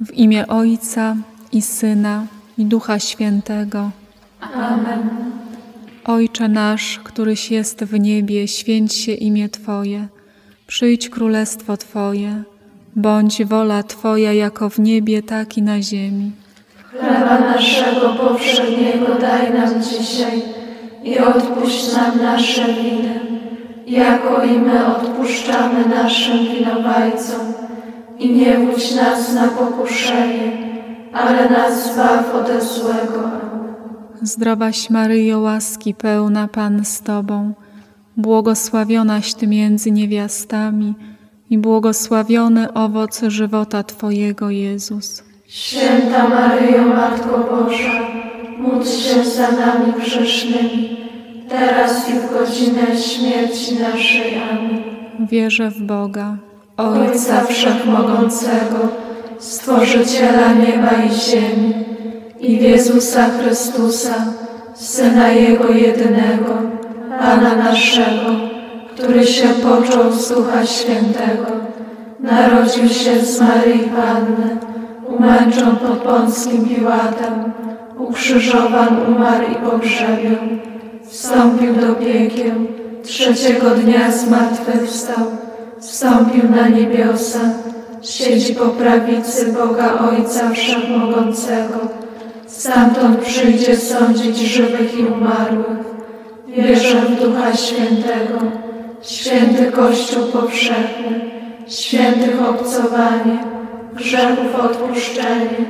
W imię Ojca i Syna i Ducha Świętego. Amen. Ojcze nasz, któryś jest w niebie, święć się imię Twoje. Przyjdź królestwo Twoje. Bądź wola Twoja jako w niebie, tak i na ziemi. Chleba naszego powszedniego daj nam dzisiaj i odpuść nam nasze winy, jako i my odpuszczamy naszym winowajcom. I nie wódź nas na pokuszenie, ale nas zbaw ode złego. Zdrowaś Maryjo, łaski pełna Pan z Tobą, błogosławionaś Ty między niewiastami i błogosławiony owoc żywota Twojego, Jezus. Święta Maryjo, Matko Boża, módl się za nami grzesznymi, teraz i w godzinę śmierci naszej. Amen. Wierzę w Boga, Ojca Wszechmogącego, Stworzyciela nieba i ziemi i Jezusa Chrystusa, Syna Jego jedynego, Pana naszego, który się począł z Ducha Świętego, narodził się z Maryi Panny, umęczon pod Pąckim Piłatem, ukrzyżowan, umarł i pogrzebion, wstąpił do piekieł, trzeciego dnia zmartwychwstał, wstąpił na niebiosa, siedzi po prawicy Boga Ojca Wszechmogącego, stamtąd przyjdzie sądzić żywych i umarłych. Wierzę w Ducha Świętego, święty Kościół powszechny, świętych obcowanie, grzechów odpuszczenie,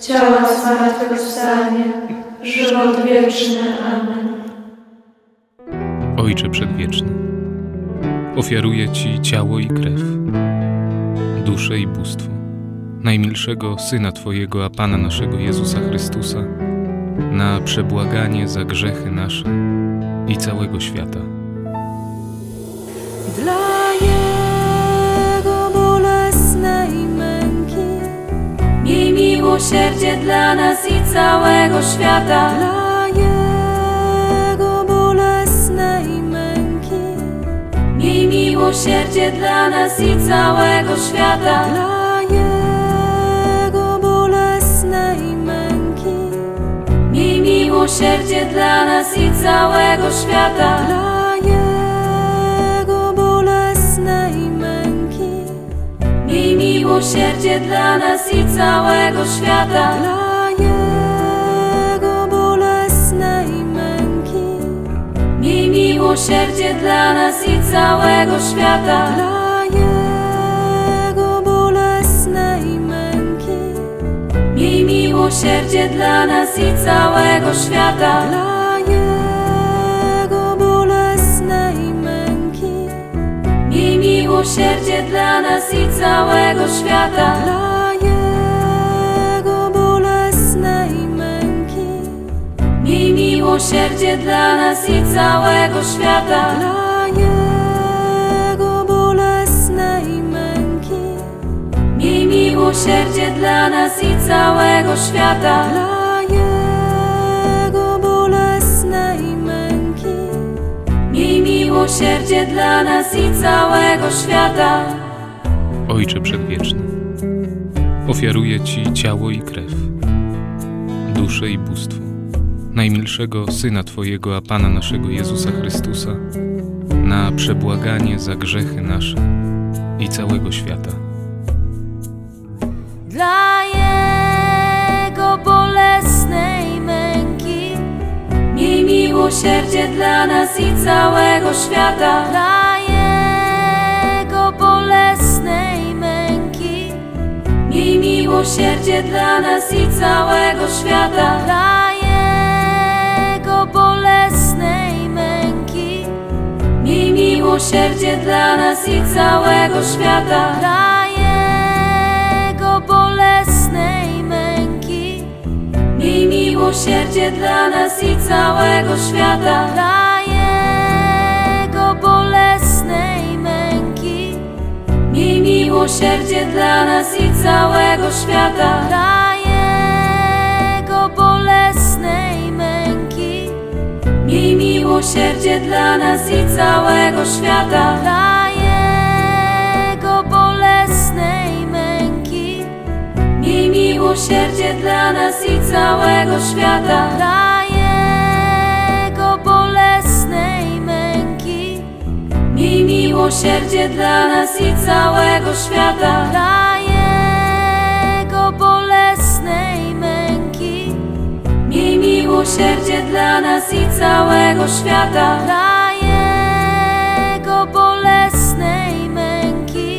ciała zmartwychwstanie, żywot wieczny. Amen. Ojcze Przedwieczny, ofiaruję Ci ciało i krew, duszę i bóstwo najmilszego Syna Twojego, a Pana naszego Jezusa Chrystusa, na przebłaganie za grzechy nasze i całego świata. Dla Jego bolesnej męki Miej miłosierdzie dla nas i całego świata. Miłosierdzie dla nas i całego świata. Dla Jego bolesnej męki Miej miłosierdzie dla nas i całego świata. Dla Jego bolesnej męki Miej miłosierdzie dla nas i całego świata. Miłosierdzie dla nas i całego świata. Dla Jego bolesnej męki Miej miłosierdzie dla nas i całego świata. Dla Jego bolesnej męki Miej miłosierdzie dla nas i całego świata. Miłosierdzie dla nas i całego świata. Dla Jego bolesnej męki Miej miłosierdzie dla nas i całego świata. Dla Jego bolesnej męki Miej miłosierdzie dla nas i całego świata. Ojcze Przedwieczny, ofiaruję Ci ciało i krew, duszę i bóstwo najmilszego Syna Twojego, a Pana naszego Jezusa Chrystusa, na przebłaganie za grzechy nasze i całego świata. Dla Jego bolesnej męki Miej miłosierdzie dla nas i całego świata. Dla Jego bolesnej męki Miej miłosierdzie dla nas i całego świata. Bolesnej męki Miej miłosierdzie dla nas i całego świata. Dla Jego bolesnej męki Miej miłosierdzie dla nas i całego świata. Dla Jego bolesnej męki Miej miłosierdzie dla nas i całego świata. Miej miłosierdzie dla nas i całego świata. Dla Jego bolesnej męki miłosierdzie dla nas i całego świata. dla Jego bolesnej męki, Miej miłosierdzie dla nas i całego świata. Miłosierdzie dla nas i całego świata. dla Jego bolesnej męki,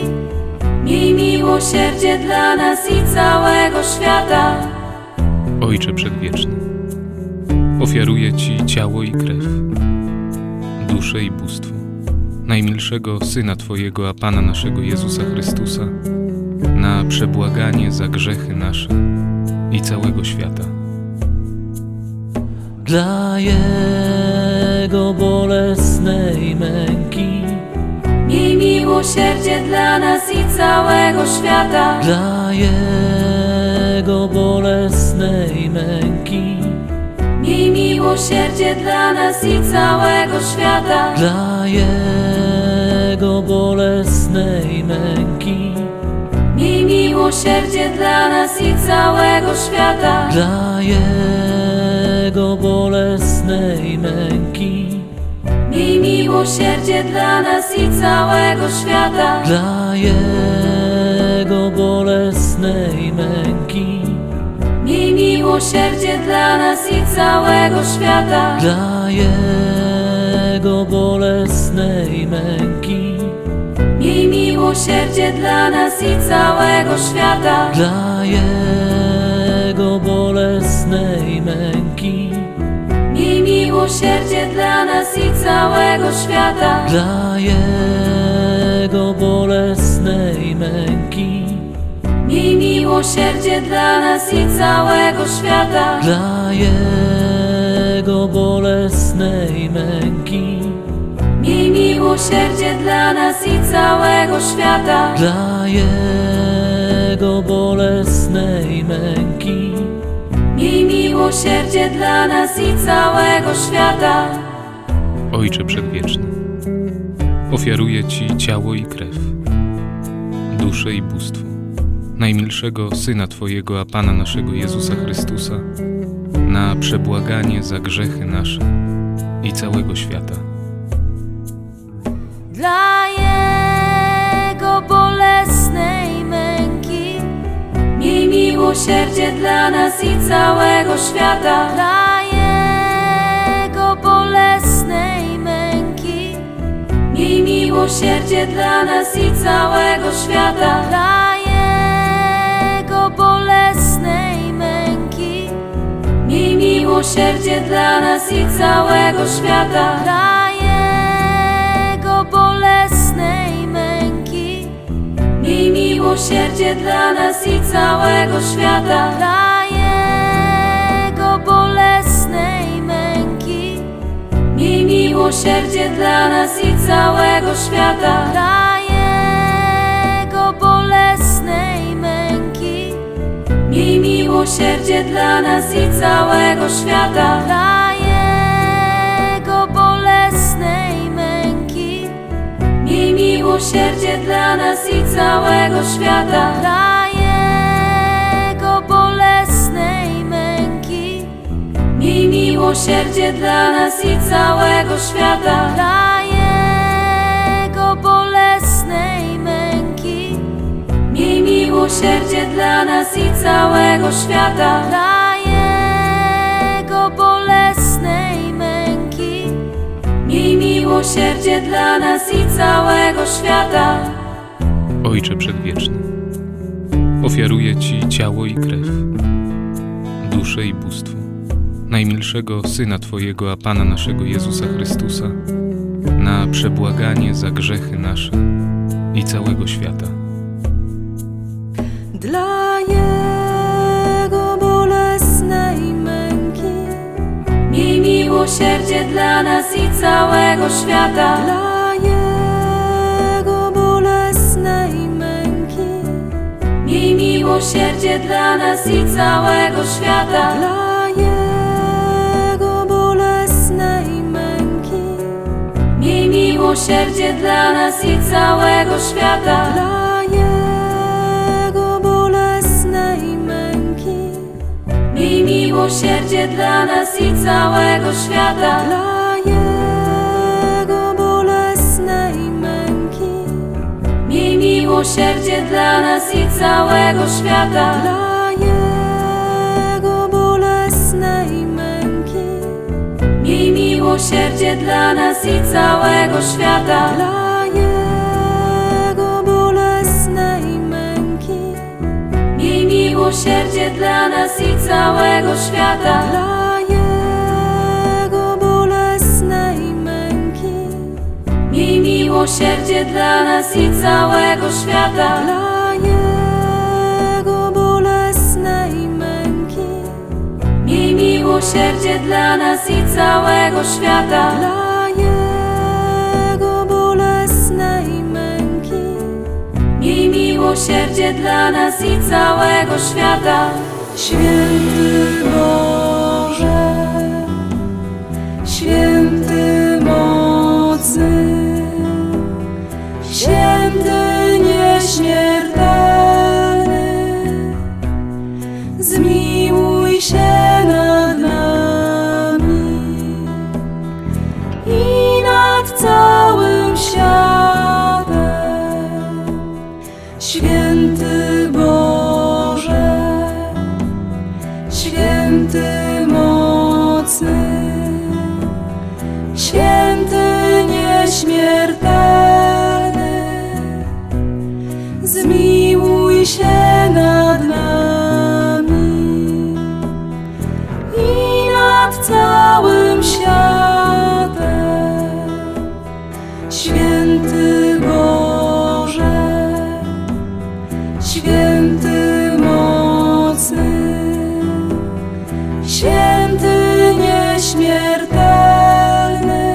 Miej miłosierdzie dla nas i całego świata. Ojcze Przedwieczny, ofiaruję Ci ciało i krew, duszę i bóstwo najmilszego Syna Twojego, a Pana naszego Jezusa Chrystusa, na przebłaganie za grzechy nasze i całego świata. Dla Jego bolesnej męki, Miej miłosierdzie dla nas i całego świata. dla Jego bolesnej męki, Miej miłosierdzie dla nas i całego świata. dla Jego bolesnej męki, Miej miłosierdzie dla nas i całego świata. dla Jego bolesnej męki, Miej miłosierdzie dla nas i całego świata. dla Jego bolesnej męki, Miej miłosierdzie dla nas i całego świata. dla Jego bolesnej męki, Miej miłosierdzie dla nas i całego świata. dla Jego bolesnej miłosierdzie dla nas i całego świata. dla Jego bolesnej męki, Miej miłosierdzie dla nas i całego świata. dla Jego bolesnej męki, Miej miłosierdzie dla nas i całego świata. dla Jego bolesnej męki, Miej miłosierdzie dla nas i całego świata. Ojcze Przedwieczny, ofiaruję Ci ciało i krew, duszę i bóstwo najmilszego Syna Twojego, a Pana naszego Jezusa Chrystusa, na przebłaganie za grzechy nasze i całego świata. dla Jego bolesnej miłosierdzie dla nas i całego świata. dla Jego bolesnej męki, Miej miłosierdzie dla nas i całego świata. dla Jego bolesnej męki, Miej miłosierdzie dla nas i całego świata. Miłosierdzie dla nas i całego świata. dla Jego bolesnej męki, Miej miłosierdzie dla nas i całego świata. dla Jego bolesnej męki, Miej miłosierdzie dla nas i całego świata. Miłosierdzie dla nas i całego świata. dla Jego bolesnej męki, Miej miłosierdzie dla nas i całego świata. dla Jego bolesnej męki, Miej miłosierdzie dla nas i całego świata. Miej miłosierdzie dla nas i całego świata. Ojcze Przedwieczny, ofiaruję Ci ciało i krew, duszę i bóstwo najmilszego Syna Twojego, a Pana naszego Jezusa Chrystusa, na przebłaganie za grzechy nasze i całego świata. dla miłosierdzie dla nas i całego świata. dla Jego bolesnej męki, Miej miłosierdzie dla nas i całego świata. dla Jego bolesnej męki, Miej miłosierdzie dla nas i całego świata. Miłosierdzie dla nas i całego świata. dla Jego bolesnej męki, Miej miłosierdzie dla nas i całego świata. dla Jego bolesnej męki, Miej miłosierdzie dla nas i całego świata. Miłosierdzie dla nas i całego świata. dla Jego bolesnej męki, Miej miłosierdzie dla nas i całego świata. dla Jego bolesnej męki, Miej miłosierdzie dla nas i całego świata. miłosierdzie dla nas i całego świata. Święty Boże, święty Mocy, święty nieśmiertelny, zmiłuj się na śmiertelny.